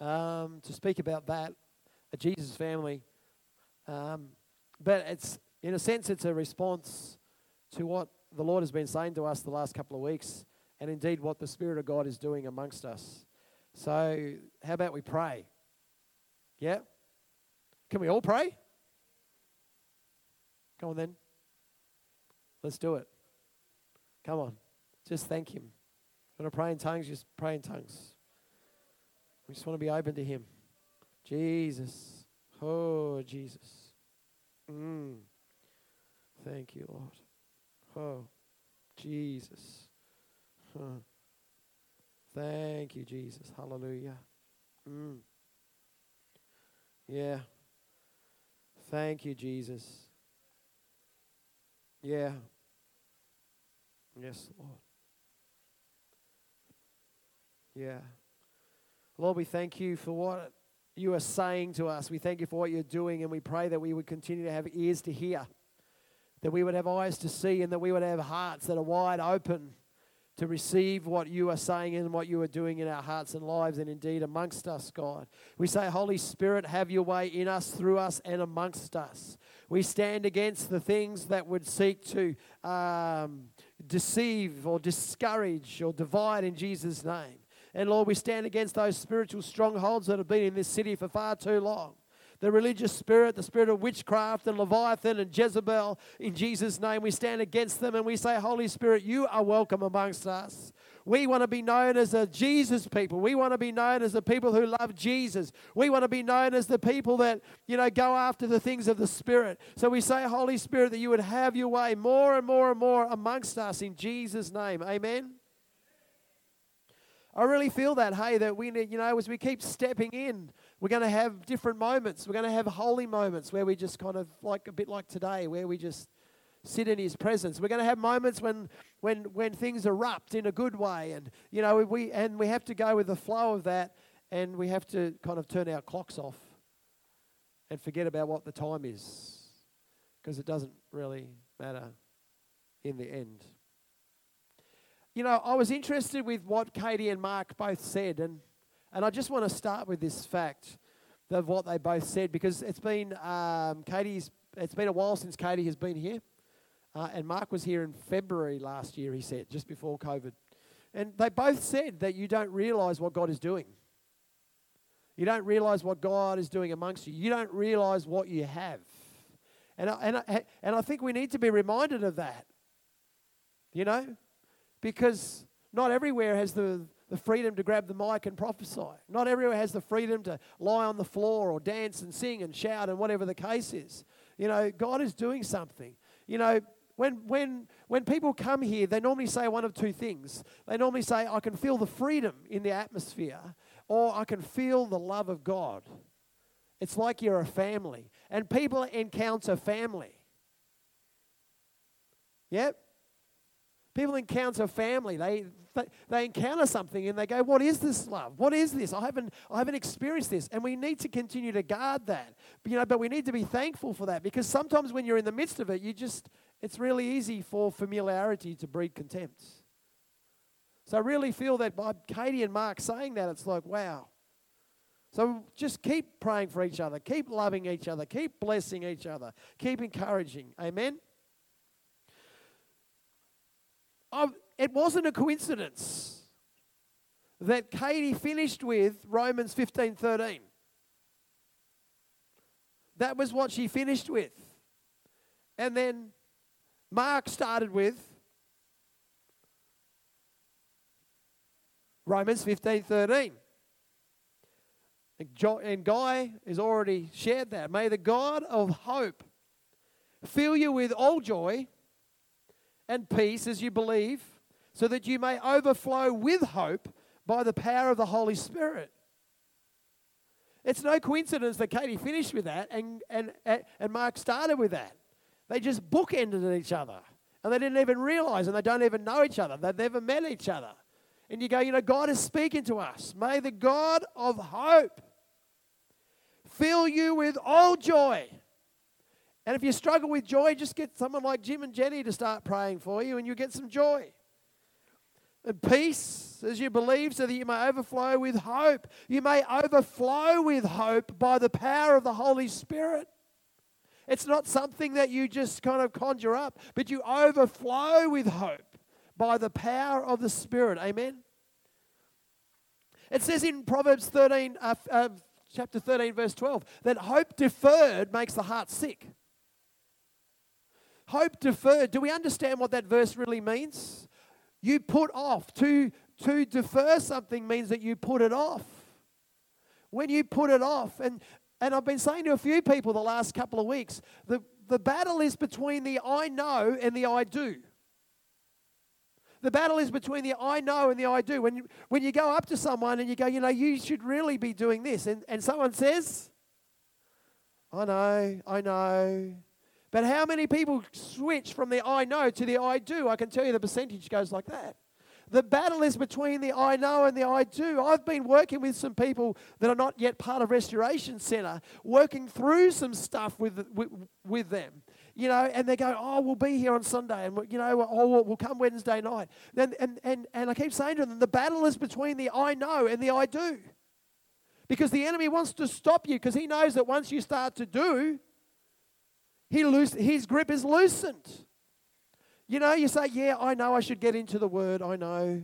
um, to speak about that, a Jesus family. Um, but it's, in a sense, it's a response to what the Lord has been saying to us the last couple of weeks, and indeed what the Spirit of God is doing amongst us. So, how about we pray? Yeah? Can we all pray? Come on then. Let's do it. Come on. Just thank Him. Want to pray in tongues? Just pray in tongues. We just want to be open to Him. Jesus. Oh, Jesus. Mm. Thank you, Lord. Oh, Jesus. Huh. Thank you, Jesus. Hallelujah. Mm. Yeah. Thank you, Jesus. Yeah. Yes, Lord. Yeah. Lord, we thank you for what you are saying to us. We thank you for what you're doing, and we pray that we would continue to have ears to hear, that we would have eyes to see, and that we would have hearts that are wide open to receive what you are saying and what you are doing in our hearts and lives and indeed amongst us, God. We say, Holy Spirit, have your way in us, through us, and amongst us. We stand against the things that would seek to um, deceive or discourage or divide in Jesus' name. And Lord, we stand against those spiritual strongholds that have been in this city for far too long. The religious spirit, the spirit of witchcraft and Leviathan and Jezebel, in Jesus' name, we stand against them and we say, Holy Spirit, you are welcome amongst us. We want to be known as a Jesus people. We want to be known as the people who love Jesus. We want to be known as the people that, you know, go after the things of the Spirit. So we say, Holy Spirit, that you would have your way more and more and more amongst us in Jesus' name. Amen. I really feel that, hey, that we need, you know, as we keep stepping in, we're going to have different moments. We're going to have holy moments where we just kind of, like a bit like today, where we just sit in His presence. We're going to have moments when, when, when things erupt in a good way, and you know, we and we have to go with the flow of that, and we have to kind of turn our clocks off and forget about what the time is, because it doesn't really matter in the end you know, I was interested with what Katie and Mark both said, and, and I just want to start with this fact of what they both said because it's been um, Katie's. It's been a while since Katie has been here, uh, and Mark was here in February last year. He said just before COVID, and they both said that you don't realise what God is doing. You don't realise what God is doing amongst you. You don't realise what you have, and I, and I, and I think we need to be reminded of that. You know, because not everywhere has the, the freedom to grab the mic and prophesy. Not everywhere has the freedom to lie on the floor or dance and sing and shout and whatever the case is. You know, God is doing something. You know, when, when, when people come here, they normally say one of two things. They normally say, I can feel the freedom in the atmosphere, or I can feel the love of God. It's like you're a family. And people encounter family. Yep. People encounter family. They, they encounter something and they go, What is this love? What is this? I haven't, I haven't experienced this. And we need to continue to guard that. But, you know, but we need to be thankful for that because sometimes when you're in the midst of it, you just, it's really easy for familiarity to breed contempt. So I really feel that by Katie and Mark saying that, it's like, wow. So just keep praying for each other, keep loving each other, keep blessing each other, keep encouraging. Amen. It wasn't a coincidence that Katie finished with Romans 15 13. That was what she finished with. And then Mark started with Romans 15 13. And Guy has already shared that. May the God of hope fill you with all joy and peace as you believe, so that you may overflow with hope by the power of the Holy Spirit. It's no coincidence that Katie finished with that and, and, and Mark started with that. They just bookended each other. And they didn't even realize, and they don't even know each other. They've never met each other. And you go, you know, God is speaking to us. May the God of hope fill you with all joy and if you struggle with joy, just get someone like Jim and Jenny to start praying for you and you get some joy. and peace as you believe, so that you may overflow with hope. You may overflow with hope by the power of the Holy Spirit. It's not something that you just kind of conjure up, but you overflow with hope by the power of the Spirit. Amen. It says in Proverbs 13, uh, uh, chapter 13, verse 12, that hope deferred makes the heart sick. Hope deferred. Do we understand what that verse really means? You put off. To, to defer something means that you put it off. When you put it off, and, and I've been saying to a few people the last couple of weeks, the, the battle is between the I know and the I do. The battle is between the I know and the I do. When you, when you go up to someone and you go, you know, you should really be doing this, and, and someone says, I know, I know. But how many people switch from the I know to the I do? I can tell you the percentage goes like that. The battle is between the I know and the I do. I've been working with some people that are not yet part of Restoration Centre, working through some stuff with, with, with them you know, and they go, oh, we'll be here on Sunday, and you know, oh, we'll come Wednesday night. And, and, and, and I keep saying to them, the battle is between the I know and the I do. Because the enemy wants to stop you because he knows that once you start to do, he loose, his grip is loosened. You know, you say, yeah, I know I should get into the word, I know.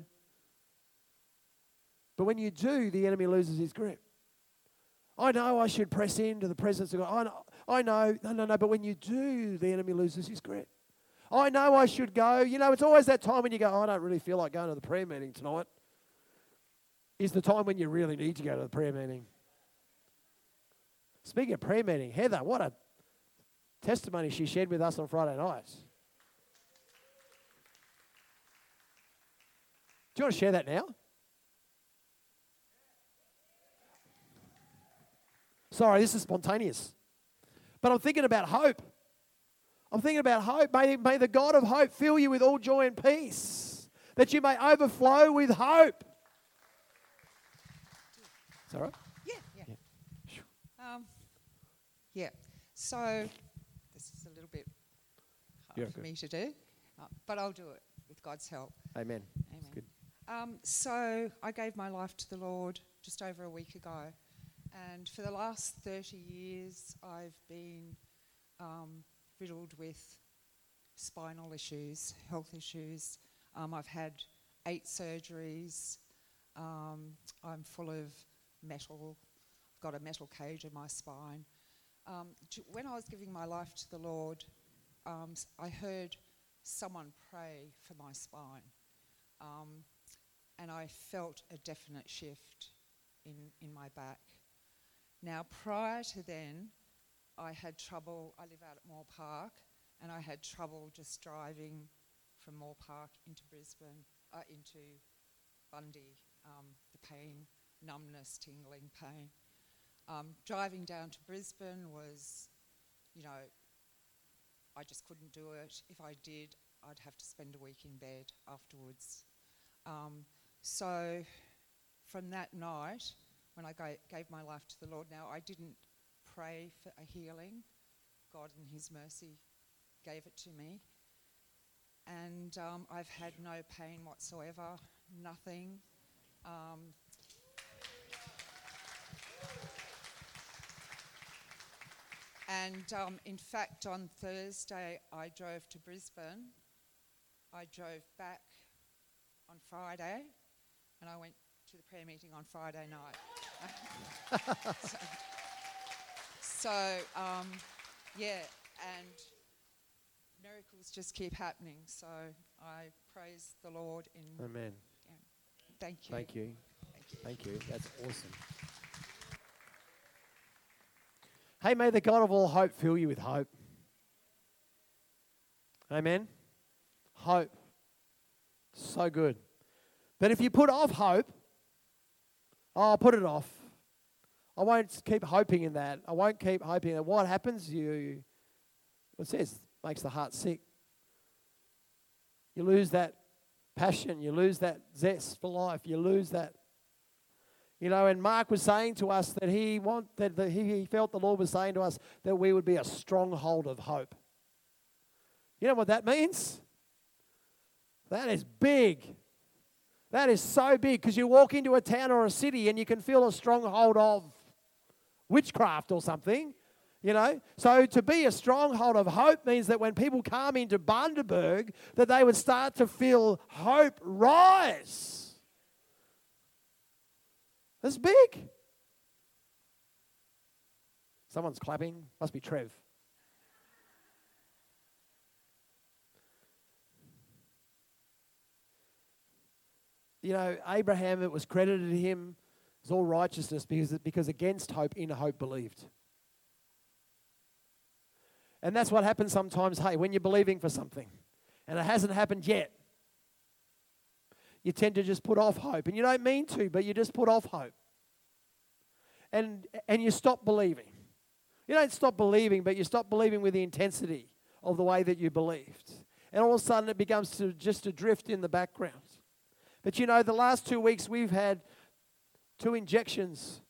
But when you do, the enemy loses his grip. I know I should press into the presence of God. I know, I know, no, no, no, but when you do, the enemy loses his grip. I know I should go. You know, it's always that time when you go, oh, I don't really feel like going to the prayer meeting tonight. Is the time when you really need to go to the prayer meeting. Speaking of prayer meeting, Heather, what a testimony she shared with us on Friday nights. Do you want to share that now? Sorry, this is spontaneous. But I'm thinking about hope. I'm thinking about hope. May, may the God of hope fill you with all joy and peace, that you may overflow with hope. Is that right? Yeah, yeah. Yeah. Um, yeah. So this is a little bit hard for me to do, uh, but I'll do it with God's help. Amen. Amen. Um, so I gave my life to the Lord just over a week ago. And for the last 30 years, I've been um, riddled with spinal issues, health issues. Um, I've had eight surgeries. Um, I'm full of metal. I've got a metal cage in my spine. Um, when I was giving my life to the Lord, um, I heard someone pray for my spine. Um, and I felt a definite shift in, in my back. Now, prior to then, I had trouble. I live out at Moore Park, and I had trouble just driving from Moore Park into Brisbane, uh, into Bundy. Um, the pain, numbness, tingling pain. Um, driving down to Brisbane was, you know, I just couldn't do it. If I did, I'd have to spend a week in bed afterwards. Um, so, from that night, when I gave my life to the Lord. Now, I didn't pray for a healing. God, in His mercy, gave it to me. And um, I've had no pain whatsoever, nothing. Um, and um, in fact, on Thursday, I drove to Brisbane. I drove back on Friday, and I went to the prayer meeting on Friday night so, so um, yeah, and miracles just keep happening. So I praise the Lord in. Amen. Yeah. Thank you. Thank you. Thank you. Thank you. That's awesome. Hey, may the God of all hope fill you with hope. Amen. Hope. So good. But if you put off hope, Oh, I'll put it off. I won't keep hoping in that. I won't keep hoping that. What happens? You, it says, makes the heart sick. You lose that passion. You lose that zest for life. You lose that. You know, and Mark was saying to us that he want that the, he, felt the Lord was saying to us that we would be a stronghold of hope. You know what that means? That is big. That is so big because you walk into a town or a city and you can feel a stronghold of witchcraft or something. You know, so to be a stronghold of hope means that when people come into Bundaberg, that they would start to feel hope rise. That's big. Someone's clapping. Must be Trev. You know, Abraham, it was credited to him as all righteousness because, because against hope, in hope believed. And that's what happens sometimes, hey, when you're believing for something and it hasn't happened yet. You tend to just put off hope. And you don't mean to, but you just put off hope. And, and you stop believing. You don't stop believing, but you stop believing with the intensity of the way that you believed. And all of a sudden it becomes to just to drift in the background. But you know, the last two weeks we've had two injections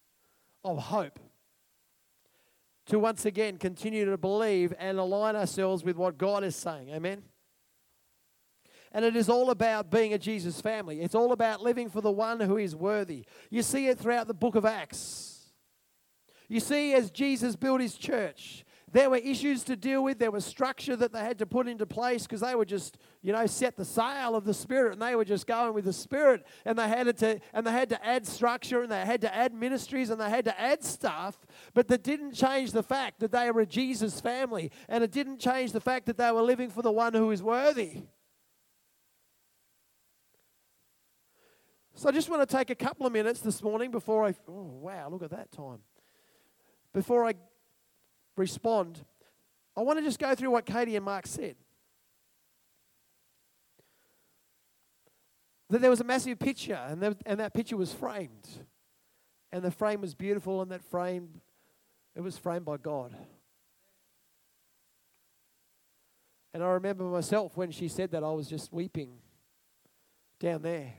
of hope to once again continue to believe and align ourselves with what God is saying. Amen. And it is all about being a Jesus family. It's all about living for the one who is worthy. You see it throughout the book of Acts. You see, as Jesus built his church, there were issues to deal with. There was structure that they had to put into place because they were just, you know, set the sail of the Spirit, and they were just going with the Spirit. And they had to, and they had to add structure, and they had to add ministries, and they had to add stuff. But that didn't change the fact that they were a Jesus family, and it didn't change the fact that they were living for the one who is worthy. So I just want to take a couple of minutes this morning before I. Oh wow! Look at that time before I respond, I want to just go through what Katie and Mark said. That there was a massive picture, and, there, and that picture was framed. And the frame was beautiful, and that frame, it was framed by God. And I remember myself when she said that, I was just weeping down there.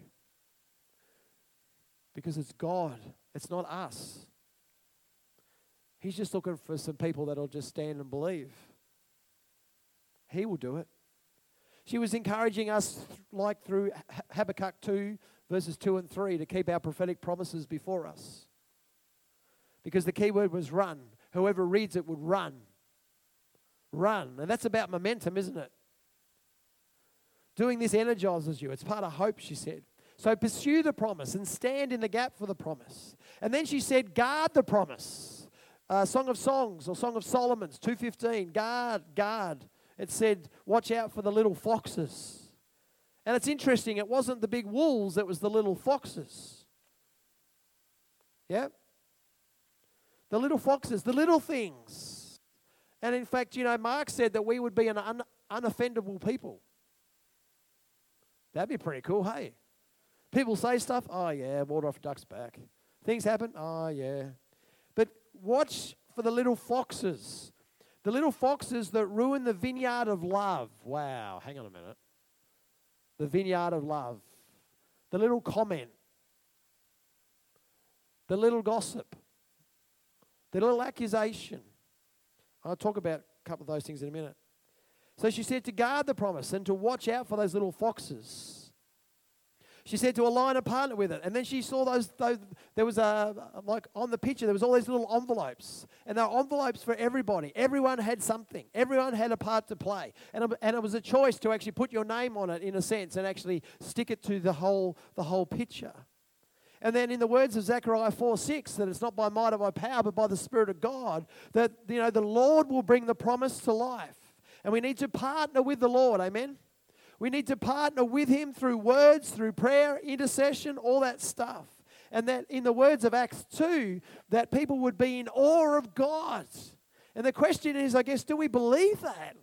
Because it's God, it's not us. He's just looking for some people that'll just stand and believe. He will do it. She was encouraging us, like through Habakkuk 2, verses 2 and 3, to keep our prophetic promises before us. Because the key word was run. Whoever reads it would run. Run. And that's about momentum, isn't it? Doing this energizes you. It's part of hope, she said. So pursue the promise and stand in the gap for the promise. And then she said, guard the promise. Uh, Song of Songs or Song of Solomon's 215. Guard, guard. It said, watch out for the little foxes. And it's interesting, it wasn't the big wolves, it was the little foxes. Yeah? The little foxes, the little things. And in fact, you know, Mark said that we would be an un- unoffendable people. That'd be pretty cool, hey? People say stuff, oh yeah, water off a duck's back. Things happen, oh yeah. But watch for the little foxes. The little foxes that ruin the vineyard of love. Wow, hang on a minute. The vineyard of love. The little comment. The little gossip. The little accusation. I'll talk about a couple of those things in a minute. So she said to guard the promise and to watch out for those little foxes. She said to align a partner with it. And then she saw those, those there was a, like on the picture, there was all these little envelopes. And there were envelopes for everybody. Everyone had something. Everyone had a part to play. And and it was a choice to actually put your name on it in a sense and actually stick it to the whole, the whole picture. And then in the words of Zechariah 4 6, that it's not by might or by power, but by the Spirit of God, that you know the Lord will bring the promise to life. And we need to partner with the Lord, amen. We need to partner with Him through words, through prayer, intercession, all that stuff. And that in the words of Acts 2, that people would be in awe of God. And the question is, I guess, do we believe that?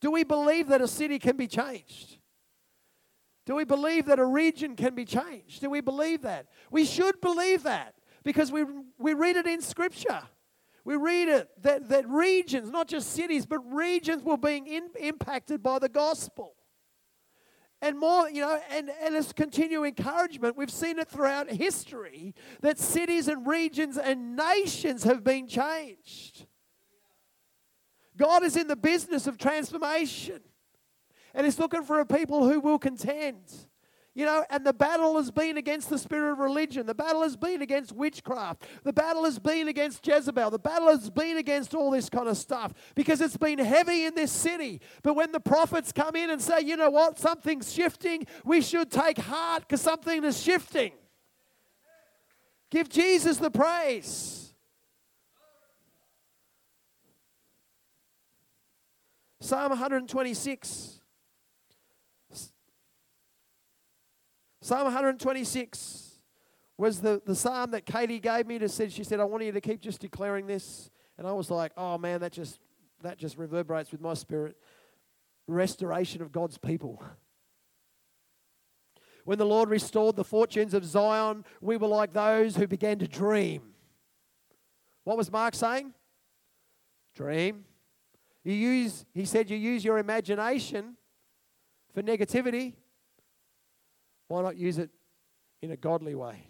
Do we believe that a city can be changed? Do we believe that a region can be changed? Do we believe that? We should believe that because we, we read it in Scripture. We read it that, that regions, not just cities, but regions were being in, impacted by the gospel. And more, you know, and, and as continuing encouragement, we've seen it throughout history that cities and regions and nations have been changed. God is in the business of transformation. And He's looking for a people who will contend. You know, and the battle has been against the spirit of religion. The battle has been against witchcraft. The battle has been against Jezebel. The battle has been against all this kind of stuff because it's been heavy in this city. But when the prophets come in and say, you know what, something's shifting, we should take heart because something is shifting. Give Jesus the praise. Psalm 126. Psalm 126 was the, the psalm that Katie gave me to said she said I want you to keep just declaring this. And I was like oh man that just that just reverberates with my spirit. Restoration of God's people. When the Lord restored the fortunes of Zion we were like those who began to dream. What was Mark saying? Dream. You use he said you use your imagination for negativity why not use it in a godly way?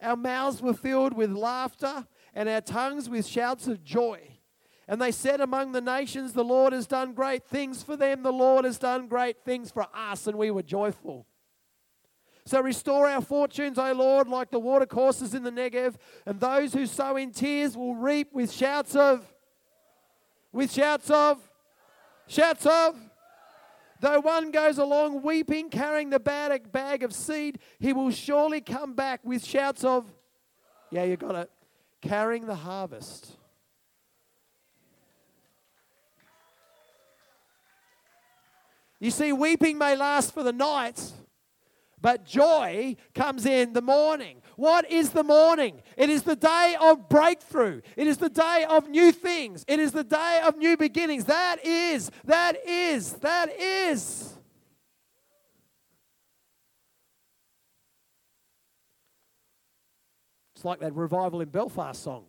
Our mouths were filled with laughter and our tongues with shouts of joy. And they said among the nations, The Lord has done great things for them. The Lord has done great things for us. And we were joyful. So restore our fortunes, O Lord, like the watercourses in the Negev. And those who sow in tears will reap with shouts of, with shouts of, shouts of, Though one goes along weeping, carrying the bag, of seed, he will surely come back with shouts of, yeah, you got it, carrying the harvest. You see, weeping may last for the night, but joy comes in the morning. What is the morning? It is the day of breakthrough. It is the day of new things. It is the day of new beginnings. That is, that is, that is. It's like that revival in Belfast song.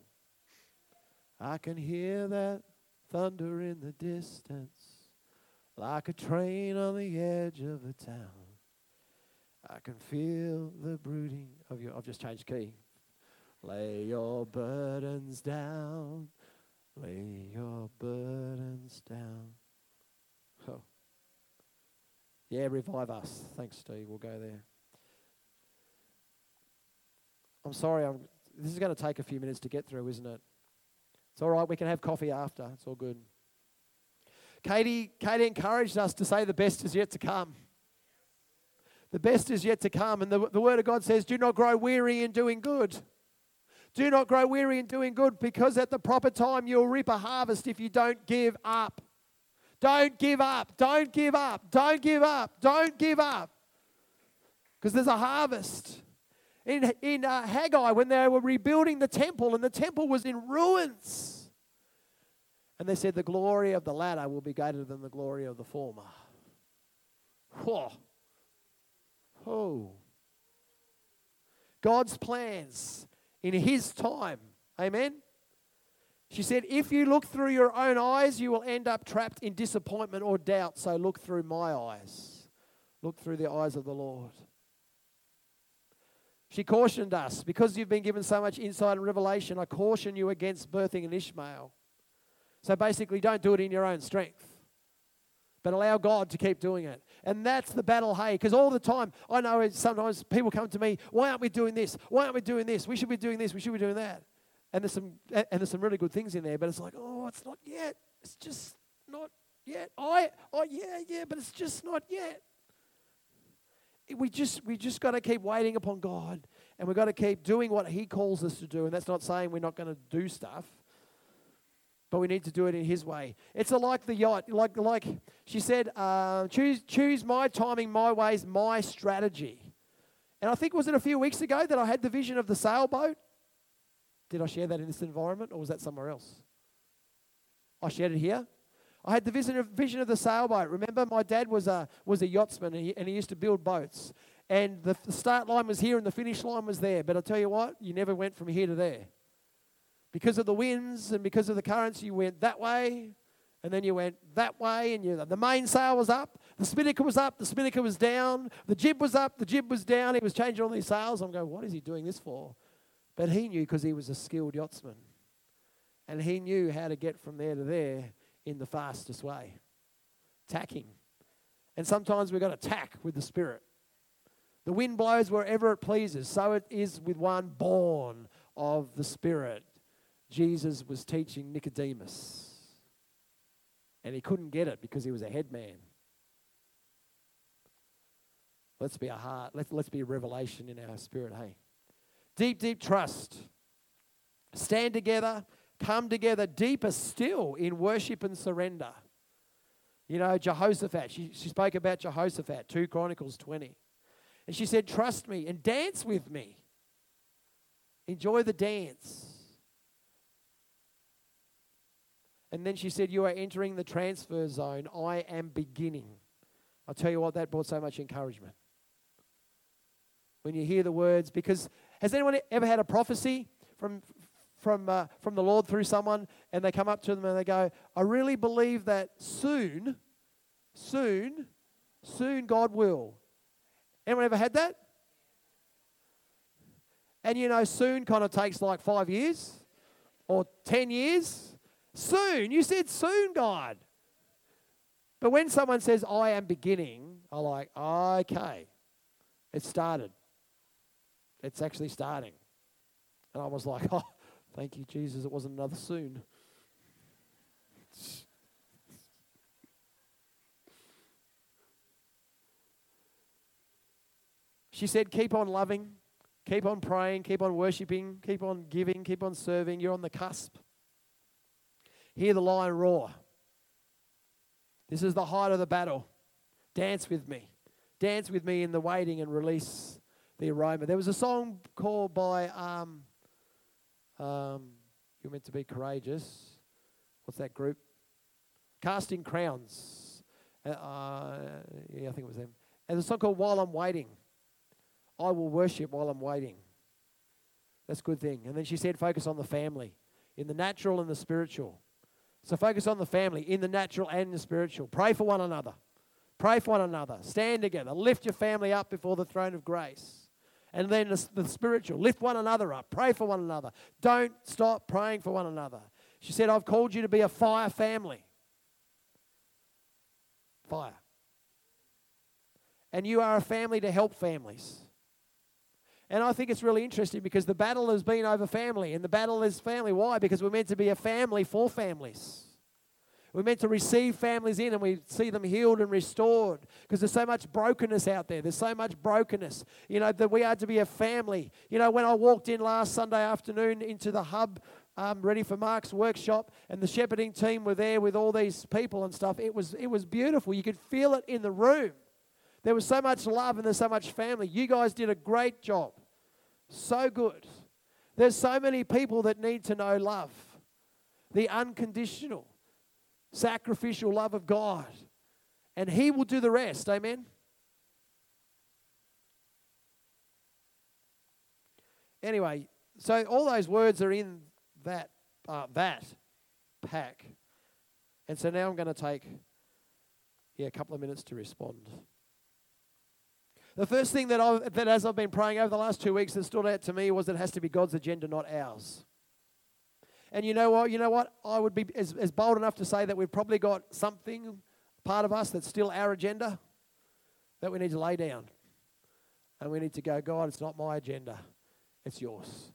I can hear that thunder in the distance, like a train on the edge of a town. I can feel the brooding of your. I've just changed key. Lay your burdens down. Lay your burdens down. Oh. Yeah, revive us. Thanks, Steve. We'll go there. I'm sorry. I'm, this is going to take a few minutes to get through, isn't it? It's all right. We can have coffee after. It's all good. Katie, Katie encouraged us to say the best is yet to come. The best is yet to come. And the, the Word of God says, Do not grow weary in doing good. Do not grow weary in doing good because at the proper time you'll reap a harvest if you don't give up. Don't give up. Don't give up. Don't give up. Don't give up. Because there's a harvest. In, in uh, Haggai, when they were rebuilding the temple and the temple was in ruins, and they said, The glory of the latter will be greater than the glory of the former. Whoa. Oh. God's plans in His time. Amen. She said, If you look through your own eyes, you will end up trapped in disappointment or doubt. So look through my eyes. Look through the eyes of the Lord. She cautioned us because you've been given so much insight and revelation. I caution you against birthing an Ishmael. So basically, don't do it in your own strength but allow God to keep doing it. And that's the battle, hey, because all the time, I know sometimes people come to me, why aren't we doing this? Why aren't we doing this? We should be doing this, we should be doing that. And there's some and there's some really good things in there, but it's like, oh, it's not yet. It's just not yet. I oh yeah, yeah, but it's just not yet. We just we just got to keep waiting upon God and we've got to keep doing what He calls us to do. And that's not saying we're not going to do stuff but we need to do it in His way. It's like the yacht, like like she said, uh, choose choose my timing, my ways, my strategy. And I think was it a few weeks ago that I had the vision of the sailboat. Did I share that in this environment, or was that somewhere else? I shared it here. I had the vision of, vision of the sailboat. Remember, my dad was a was a yachtsman, and he, and he used to build boats. And the, the start line was here, and the finish line was there. But I tell you what, you never went from here to there. Because of the winds and because of the currents, you went that way, and then you went that way, and you, the mainsail was up, the spinnaker was up, the spinnaker was down, the jib was up, the jib was down. He was changing all these sails. I'm going, what is he doing this for? But he knew because he was a skilled yachtsman. And he knew how to get from there to there in the fastest way tacking. And sometimes we've got to tack with the Spirit. The wind blows wherever it pleases. So it is with one born of the Spirit. Jesus was teaching Nicodemus. And he couldn't get it because he was a head man. Let's be a heart. Let's, let's be a revelation in our spirit, hey. Deep, deep trust. Stand together, come together deeper still in worship and surrender. You know, Jehoshaphat, she, she spoke about Jehoshaphat, 2 Chronicles 20. And she said, Trust me and dance with me. Enjoy the dance. And then she said, You are entering the transfer zone. I am beginning. I'll tell you what, that brought so much encouragement. When you hear the words, because has anyone ever had a prophecy from, from, uh, from the Lord through someone and they come up to them and they go, I really believe that soon, soon, soon God will. Anyone ever had that? And you know, soon kind of takes like five years or 10 years. Soon. You said soon, God. But when someone says, I am beginning, I'm like, okay, it started. It's actually starting. And I was like, oh, thank you, Jesus, it wasn't another soon. She said, keep on loving, keep on praying, keep on worshiping, keep on giving, keep on serving. You're on the cusp. Hear the lion roar. This is the height of the battle. Dance with me. Dance with me in the waiting and release the aroma. There was a song called by, um, um, You're Meant to Be Courageous. What's that group? Casting Crowns. Uh, uh, yeah, I think it was them. And a song called While I'm Waiting. I will worship while I'm waiting. That's a good thing. And then she said, focus on the family, in the natural and the spiritual. So focus on the family, in the natural and the spiritual. Pray for one another. Pray for one another. Stand together. Lift your family up before the throne of grace. And then the, the spiritual. Lift one another up. Pray for one another. Don't stop praying for one another. She said, I've called you to be a fire family. Fire. And you are a family to help families. And I think it's really interesting because the battle has been over family, and the battle is family. Why? Because we're meant to be a family for families. We're meant to receive families in and we see them healed and restored because there's so much brokenness out there. There's so much brokenness. You know, that we are to be a family. You know, when I walked in last Sunday afternoon into the hub um, ready for Mark's workshop, and the shepherding team were there with all these people and stuff. It was it was beautiful. You could feel it in the room. There was so much love and there's so much family. You guys did a great job. So good. There's so many people that need to know love, the unconditional, sacrificial love of God. And He will do the rest. Amen. Anyway, so all those words are in that uh, that pack, and so now I'm going to take yeah a couple of minutes to respond. The first thing that, I, that as I've been praying over the last two weeks that stood out to me was it has to be God's agenda, not ours. And you know what? You know what? I would be as, as bold enough to say that we've probably got something, part of us, that's still our agenda that we need to lay down. And we need to go, God, it's not my agenda, it's yours.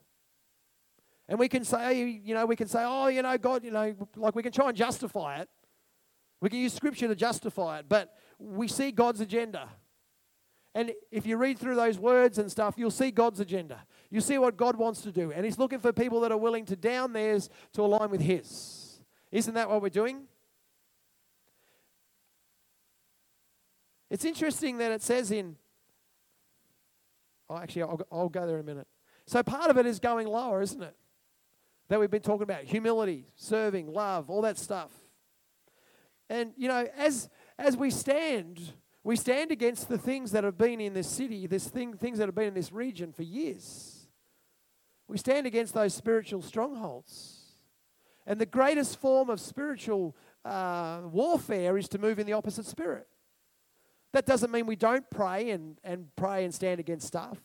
And we can say, you know, we can say, oh, you know, God, you know, like we can try and justify it. We can use scripture to justify it, but we see God's agenda. And if you read through those words and stuff, you'll see God's agenda. You see what God wants to do. And He's looking for people that are willing to down theirs to align with His. Isn't that what we're doing? It's interesting that it says in. Oh, actually, I'll, I'll go there in a minute. So part of it is going lower, isn't it? That we've been talking about humility, serving, love, all that stuff. And, you know, as, as we stand we stand against the things that have been in this city, this thing, things that have been in this region for years. We stand against those spiritual strongholds. And the greatest form of spiritual uh, warfare is to move in the opposite spirit. That doesn't mean we don't pray and, and pray and stand against stuff.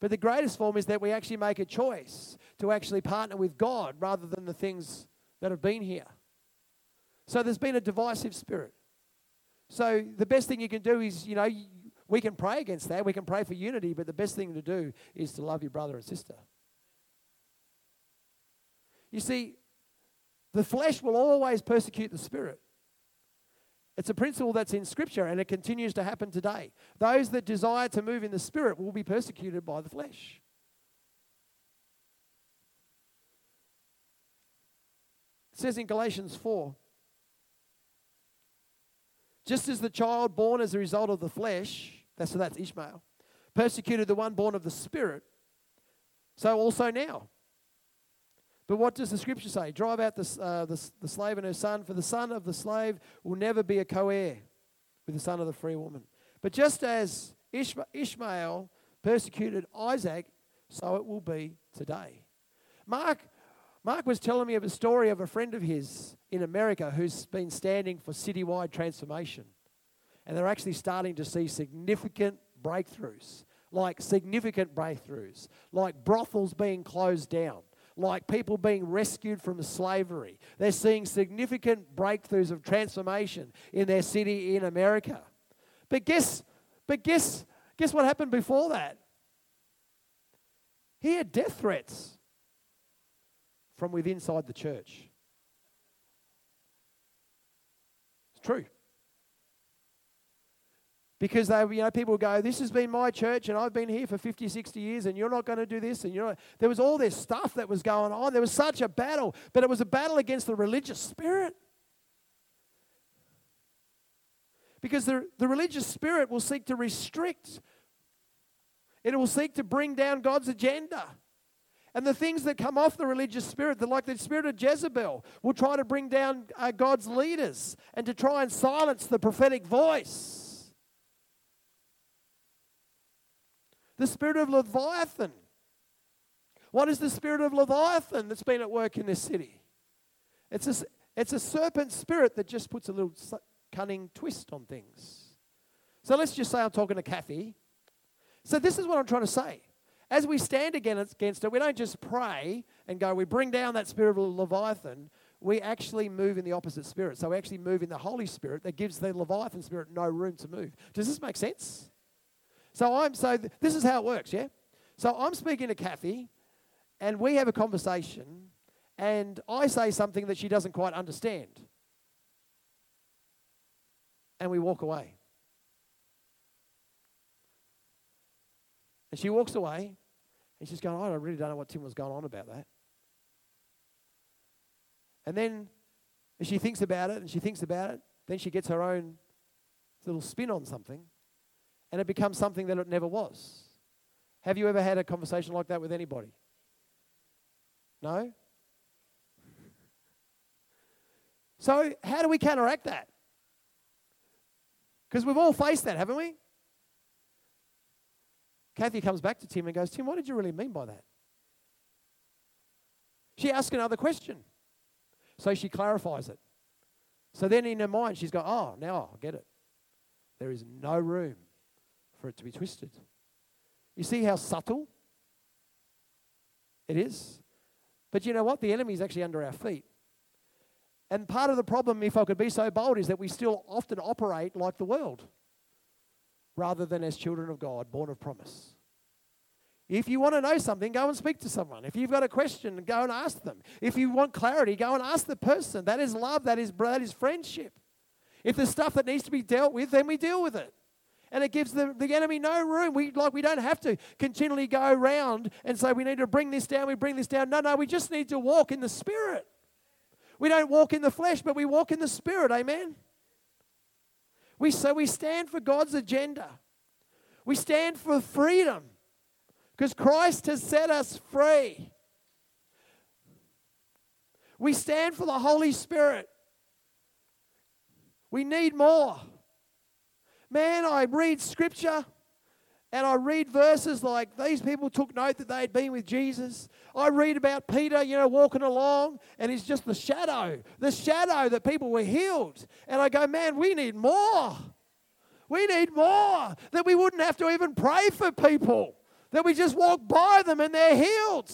But the greatest form is that we actually make a choice to actually partner with God rather than the things that have been here. So there's been a divisive spirit. So the best thing you can do is, you know, We can pray against that. We can pray for unity, but the best thing to do is to love your brother and sister. You see, the flesh will always persecute the spirit. It's a principle that's in Scripture and it continues to happen today. Those that desire to move in the Spirit will be persecuted by the flesh. It says in Galatians 4 just as the child born as a result of the flesh, that's, so that's Ishmael, persecuted the one born of the Spirit, so also now. But what does the scripture say? Drive out the, uh, the, the slave and her son, for the son of the slave will never be a co heir with the son of the free woman. But just as Ishmael persecuted Isaac, so it will be today. Mark, Mark was telling me of a story of a friend of his in America who's been standing for citywide transformation. And they're actually starting to see significant breakthroughs, like significant breakthroughs, like brothels being closed down, like people being rescued from slavery. They're seeing significant breakthroughs of transformation in their city in America. But guess, but guess, guess what happened before that? He had death threats from within inside the church. It's true. Because they, you know, people go, this has been my church and I've been here for 50, 60 years and you're not going to do this. And you know, there was all this stuff that was going on. There was such a battle, but it was a battle against the religious spirit. Because the, the religious spirit will seek to restrict, it will seek to bring down God's agenda. And the things that come off the religious spirit, like the spirit of Jezebel, will try to bring down uh, God's leaders and to try and silence the prophetic voice. The spirit of Leviathan. What is the spirit of Leviathan that's been at work in this city? It's a, it's a serpent spirit that just puts a little cunning twist on things. So let's just say I'm talking to Kathy. So this is what I'm trying to say. As we stand against it, we don't just pray and go, we bring down that spirit of Leviathan. We actually move in the opposite spirit. So we actually move in the Holy Spirit that gives the Leviathan spirit no room to move. Does this make sense? So I'm so th- this is how it works, yeah? So I'm speaking to Kathy and we have a conversation and I say something that she doesn't quite understand. And we walk away. And she walks away and she's going, oh, I really don't know what Tim was going on about that. And then she thinks about it and she thinks about it, then she gets her own little spin on something and it becomes something that it never was. Have you ever had a conversation like that with anybody? No? So, how do we counteract that? Because we've all faced that, haven't we? Kathy comes back to Tim and goes, Tim, what did you really mean by that? She asks another question. So she clarifies it. So then in her mind, she's going, oh, now I get it. There is no room for it to be twisted. You see how subtle it is? But you know what? The enemy is actually under our feet. And part of the problem, if I could be so bold, is that we still often operate like the world rather than as children of God, born of promise. If you want to know something, go and speak to someone. If you've got a question, go and ask them. If you want clarity, go and ask the person. That is love, that is, that is friendship. If there's stuff that needs to be dealt with, then we deal with it and it gives the, the enemy no room. We like we don't have to continually go around and say we need to bring this down, we bring this down. No, no, we just need to walk in the spirit. We don't walk in the flesh, but we walk in the spirit. Amen. We so we stand for God's agenda. We stand for freedom because Christ has set us free. We stand for the Holy Spirit. We need more. Man, I read scripture and I read verses like these people took note that they had been with Jesus. I read about Peter, you know, walking along, and he's just the shadow, the shadow that people were healed. And I go, man, we need more. We need more. That we wouldn't have to even pray for people, that we just walk by them and they're healed.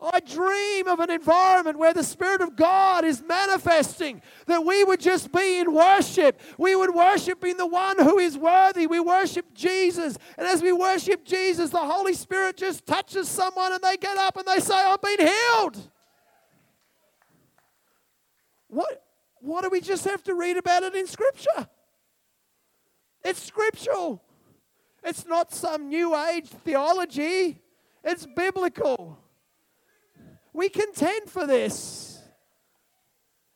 I dream of an environment where the Spirit of God is manifesting, that we would just be in worship. We would worship in the one who is worthy. We worship Jesus. And as we worship Jesus, the Holy Spirit just touches someone and they get up and they say, I've been healed. What, what do we just have to read about it in Scripture? It's scriptural. It's not some new age theology, it's biblical. We contend for this.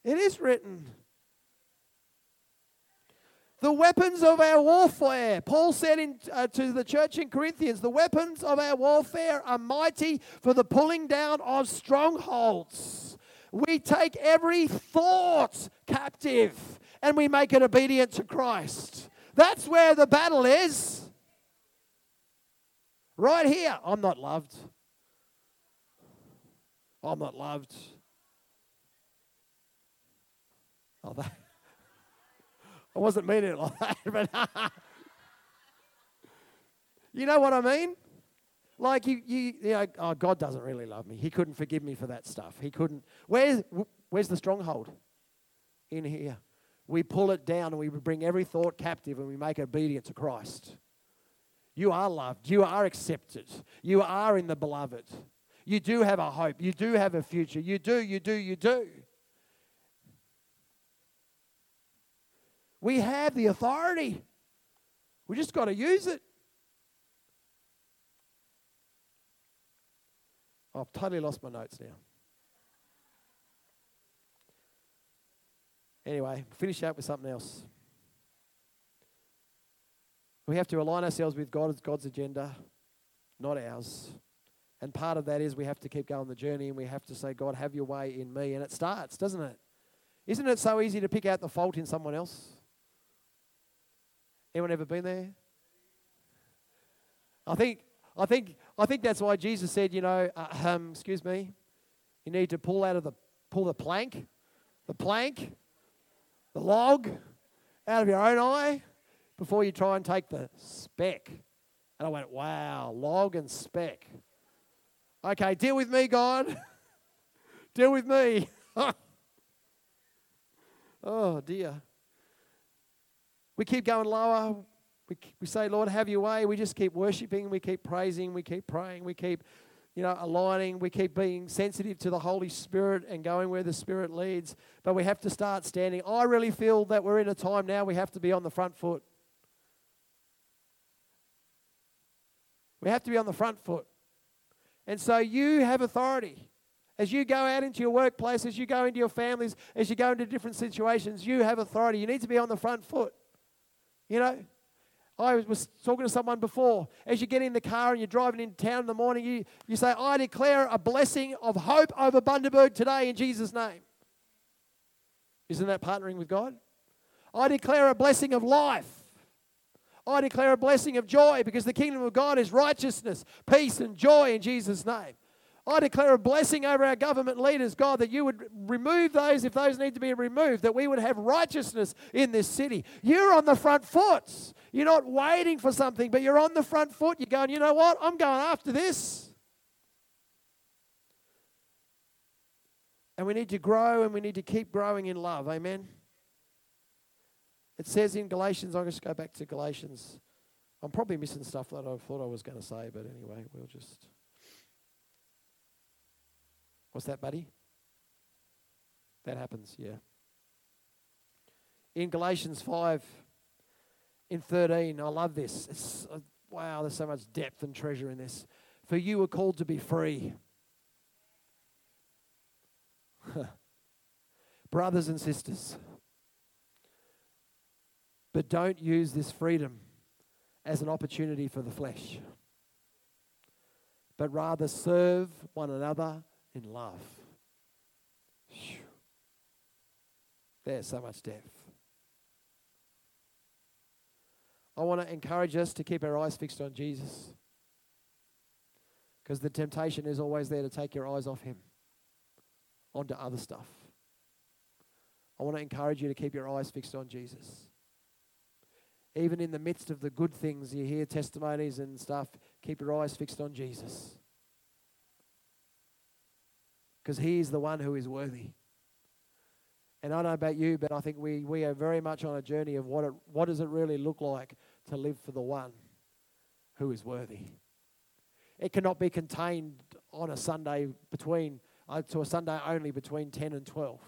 It is written. The weapons of our warfare, Paul said in, uh, to the church in Corinthians, the weapons of our warfare are mighty for the pulling down of strongholds. We take every thought captive and we make it obedient to Christ. That's where the battle is. Right here. I'm not loved. I'm not loved. Oh, that. I wasn't meaning it like that, but you know what I mean? Like you, you, you know, oh, God doesn't really love me. He couldn't forgive me for that stuff. He couldn't. Where's, where's the stronghold? In here. We pull it down and we bring every thought captive and we make obedient to Christ. You are loved. You are accepted. You are in the beloved. You do have a hope. You do have a future. You do, you do, you do. We have the authority. We just got to use it. I've totally lost my notes now. Anyway, finish up with something else. We have to align ourselves with God's, God's agenda, not ours. And part of that is we have to keep going the journey and we have to say, God, have your way in me. And it starts, doesn't it? Isn't it so easy to pick out the fault in someone else? Anyone ever been there? I think, I think, I think that's why Jesus said, you know, uh, um, excuse me, you need to pull out of the pull the plank, the plank, the log out of your own eye before you try and take the speck. And I went, wow, log and speck. Okay, deal with me, God. deal with me. oh, dear. We keep going lower. We, we say, Lord, have your way. We just keep worshiping. We keep praising. We keep praying. We keep, you know, aligning. We keep being sensitive to the Holy Spirit and going where the Spirit leads. But we have to start standing. I really feel that we're in a time now we have to be on the front foot. We have to be on the front foot. And so you have authority. As you go out into your workplace, as you go into your families, as you go into different situations, you have authority. You need to be on the front foot. You know, I was talking to someone before. As you get in the car and you're driving into town in the morning, you, you say, I declare a blessing of hope over Bundaberg today in Jesus' name. Isn't that partnering with God? I declare a blessing of life. I declare a blessing of joy because the kingdom of God is righteousness, peace, and joy in Jesus' name. I declare a blessing over our government leaders, God, that you would remove those if those need to be removed, that we would have righteousness in this city. You're on the front foot. You're not waiting for something, but you're on the front foot. You're going, you know what? I'm going after this. And we need to grow and we need to keep growing in love. Amen. It says in Galatians, I'll just go back to Galatians. I'm probably missing stuff that I thought I was going to say, but anyway, we'll just. What's that, buddy? That happens, yeah. In Galatians 5, in 13, I love this. It's, uh, wow, there's so much depth and treasure in this. For you were called to be free. Brothers and sisters, but don't use this freedom as an opportunity for the flesh, but rather serve one another in love. There's so much depth. I want to encourage us to keep our eyes fixed on Jesus. Because the temptation is always there to take your eyes off Him onto other stuff. I want to encourage you to keep your eyes fixed on Jesus even in the midst of the good things, you hear testimonies and stuff, keep your eyes fixed on Jesus. because He is the one who is worthy. And I don't know about you, but I think we, we are very much on a journey of what, it, what does it really look like to live for the one who is worthy. It cannot be contained on a Sunday between, uh, to a Sunday only between 10 and 12.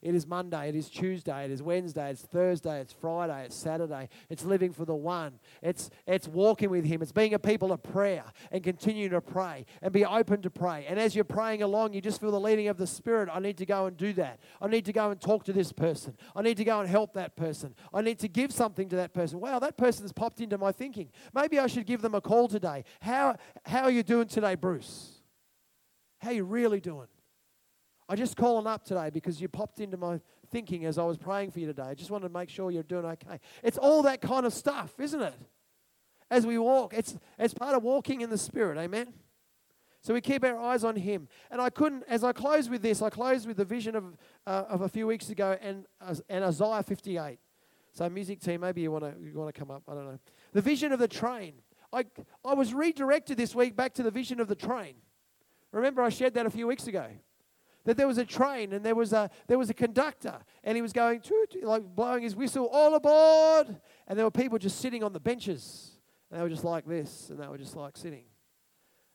It is Monday, it is Tuesday, it is Wednesday, it's Thursday, it's Friday, it's Saturday. It's living for the one. It's, it's walking with Him. It's being a people of prayer and continue to pray and be open to pray. And as you're praying along, you just feel the leading of the Spirit. I need to go and do that. I need to go and talk to this person. I need to go and help that person. I need to give something to that person. Wow, that person's popped into my thinking. Maybe I should give them a call today. How, how are you doing today, Bruce? How are you really doing? I just calling up today because you popped into my thinking as I was praying for you today. I just wanted to make sure you're doing okay. It's all that kind of stuff, isn't it? As we walk, it's it's part of walking in the Spirit. Amen. So we keep our eyes on Him. And I couldn't, as I close with this, I close with the vision of uh, of a few weeks ago and and Isaiah 58. So music team, maybe you want to you want to come up. I don't know. The vision of the train. I I was redirected this week back to the vision of the train. Remember, I shared that a few weeks ago that there was a train and there was a there was a conductor and he was going like blowing his whistle all aboard. And there were people just sitting on the benches. And they were just like this and they were just like sitting.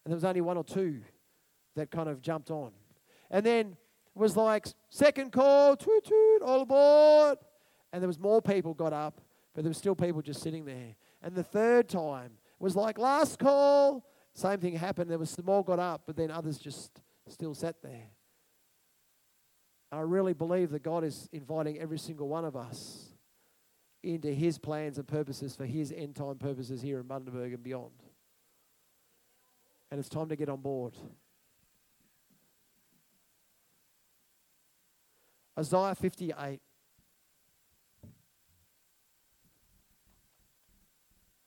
And there was only one or two that kind of jumped on. And then it was like second call toot toot all aboard. And there was more people got up but there were still people just sitting there. And the third time was like last call. Same thing happened. There was some more got up but then others just still sat there I really believe that God is inviting every single one of us into His plans and purposes for His end time purposes here in Bundaberg and beyond. And it's time to get on board. Isaiah 58.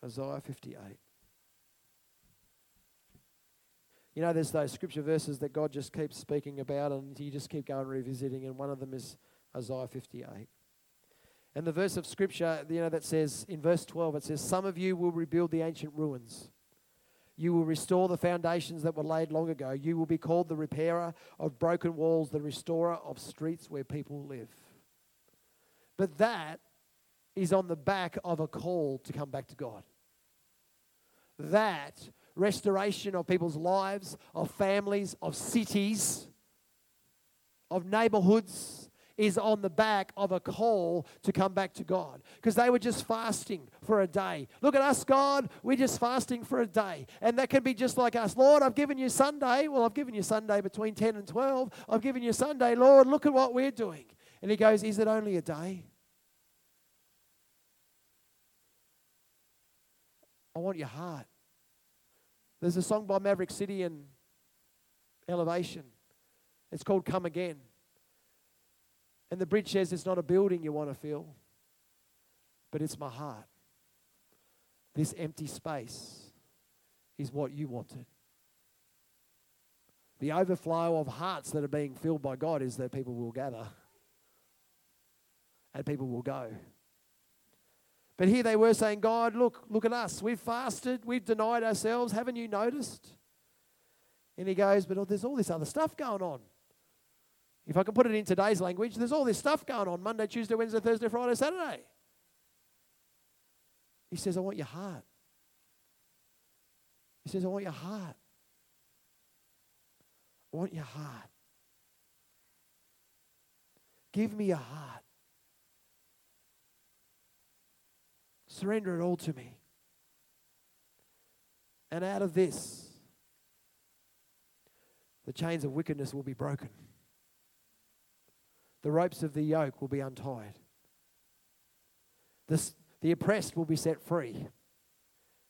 Isaiah 58. You know, there's those scripture verses that God just keeps speaking about, and you just keep going revisiting, and one of them is Isaiah 58. And the verse of scripture, you know, that says in verse 12, it says, Some of you will rebuild the ancient ruins. You will restore the foundations that were laid long ago. You will be called the repairer of broken walls, the restorer of streets where people live. But that is on the back of a call to come back to God. That restoration of people's lives, of families, of cities, of neighborhoods is on the back of a call to come back to God because they were just fasting for a day. Look at us, God, we're just fasting for a day. And that can be just like us. Lord, I've given you Sunday. Well, I've given you Sunday between 10 and 12. I've given you Sunday. Lord, look at what we're doing. And he goes, Is it only a day? I want your heart. There's a song by Maverick City and Elevation. It's called Come Again. And the bridge says it's not a building you want to fill, but it's my heart. This empty space is what you wanted. The overflow of hearts that are being filled by God is that people will gather and people will go. But here they were saying, God, look, look at us. We've fasted, we've denied ourselves. Haven't you noticed? And he goes, But there's all this other stuff going on. If I can put it in today's language, there's all this stuff going on Monday, Tuesday, Wednesday, Thursday, Friday, Saturday. He says, I want your heart. He says, I want your heart. I want your heart. Give me your heart. Surrender it all to me. And out of this, the chains of wickedness will be broken. The ropes of the yoke will be untied. This, the oppressed will be set free.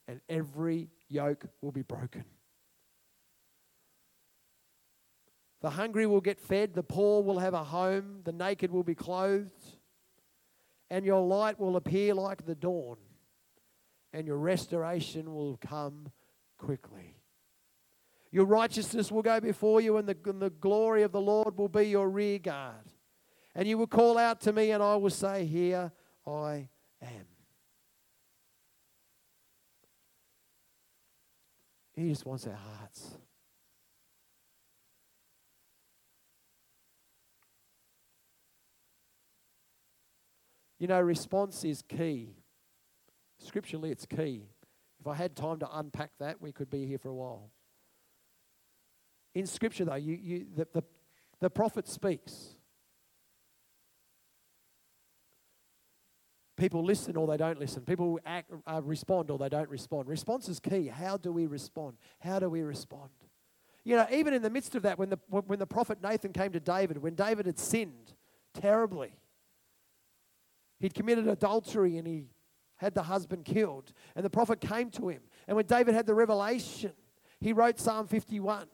And every yoke will be broken. The hungry will get fed, the poor will have a home, the naked will be clothed and your light will appear like the dawn, and your restoration will come quickly. Your righteousness will go before you, and the, and the glory of the Lord will be your rear guard. And you will call out to me, and I will say, Here I am. He just wants our hearts. You know, response is key. Scripturally, it's key. If I had time to unpack that, we could be here for a while. In Scripture, though, you, you, the, the, the prophet speaks. People listen or they don't listen. People act, uh, respond or they don't respond. Response is key. How do we respond? How do we respond? You know, even in the midst of that, when the, when the prophet Nathan came to David, when David had sinned terribly, he'd committed adultery and he had the husband killed. And the prophet came to him. And when David had the revelation, he wrote Psalm 51.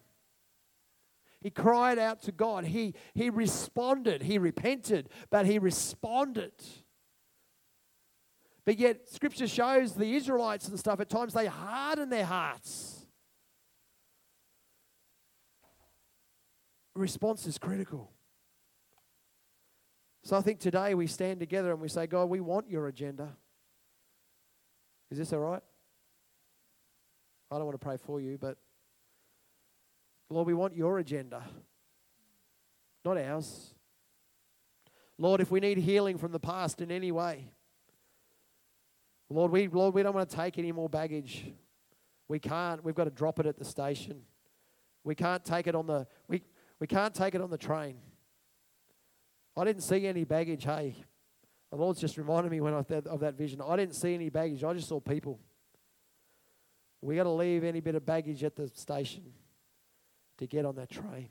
He cried out to God. He, he responded. He repented, but he responded. But yet, scripture shows the Israelites and stuff, at times they harden their hearts. Response is critical. So I think today we stand together and we say, God, we want your agenda. Is this all right? I don't want to pray for you, but Lord, we want your agenda, not ours. Lord, if we need healing from the past in any way, Lord, we, Lord, we don't want to take any more baggage. We can't. We've got to drop it at the station. We can't take it on the we, we can't take it on the train. I didn't see any baggage. Hey, the Lord's just reminded me when I th- of that vision. I didn't see any baggage. I just saw people. We got to leave any bit of baggage at the station to get on that train.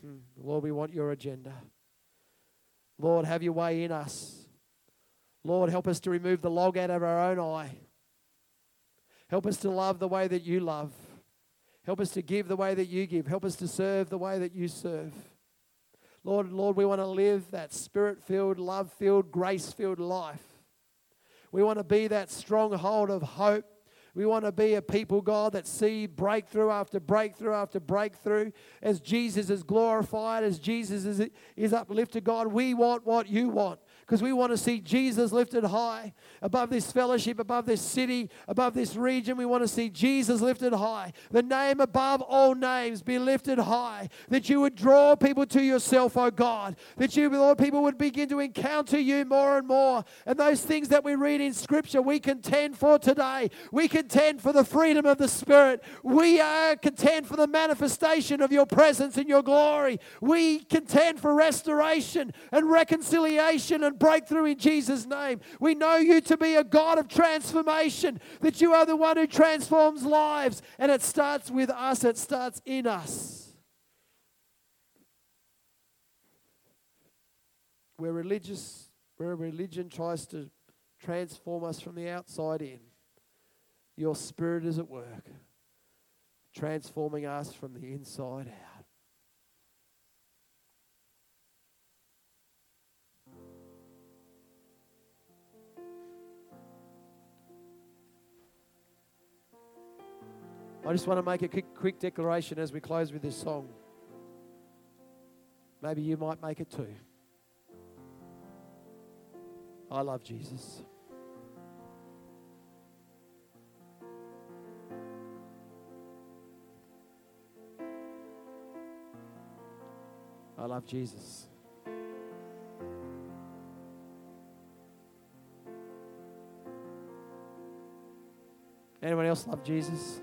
Hmm. Lord, we want your agenda. Lord, have your way in us. Lord, help us to remove the log out of our own eye. Help us to love the way that you love. Help us to give the way that you give. Help us to serve the way that you serve. Lord, Lord, we want to live that spirit filled, love filled, grace filled life. We want to be that stronghold of hope we want to be a people, God, that see breakthrough after breakthrough after breakthrough. As Jesus is glorified, as Jesus is, is uplifted, God, we want what you want because we want to see Jesus lifted high above this fellowship, above this city, above this region. We want to see Jesus lifted high. The name above all names be lifted high. That you would draw people to yourself, oh God. That you, Lord, people would begin to encounter you more and more. And those things that we read in Scripture, we contend for today. We contend for the freedom of the Spirit. We are contend for the manifestation of your presence and your glory. We contend for restoration and reconciliation and breakthrough in Jesus' name. We know you to be a God of transformation, that you are the one who transforms lives. And it starts with us, it starts in us. Where religious, where religion tries to transform us from the outside in, your spirit is at work, transforming us from the inside out. I just want to make a quick, quick declaration as we close with this song. Maybe you might make it too. I love Jesus. I love Jesus. Anyone else love Jesus?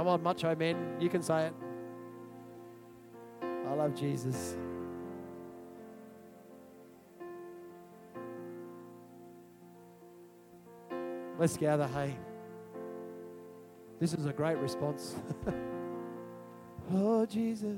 Come on, macho men, you can say it. I love Jesus. Let's gather, hey. This is a great response. oh, Jesus.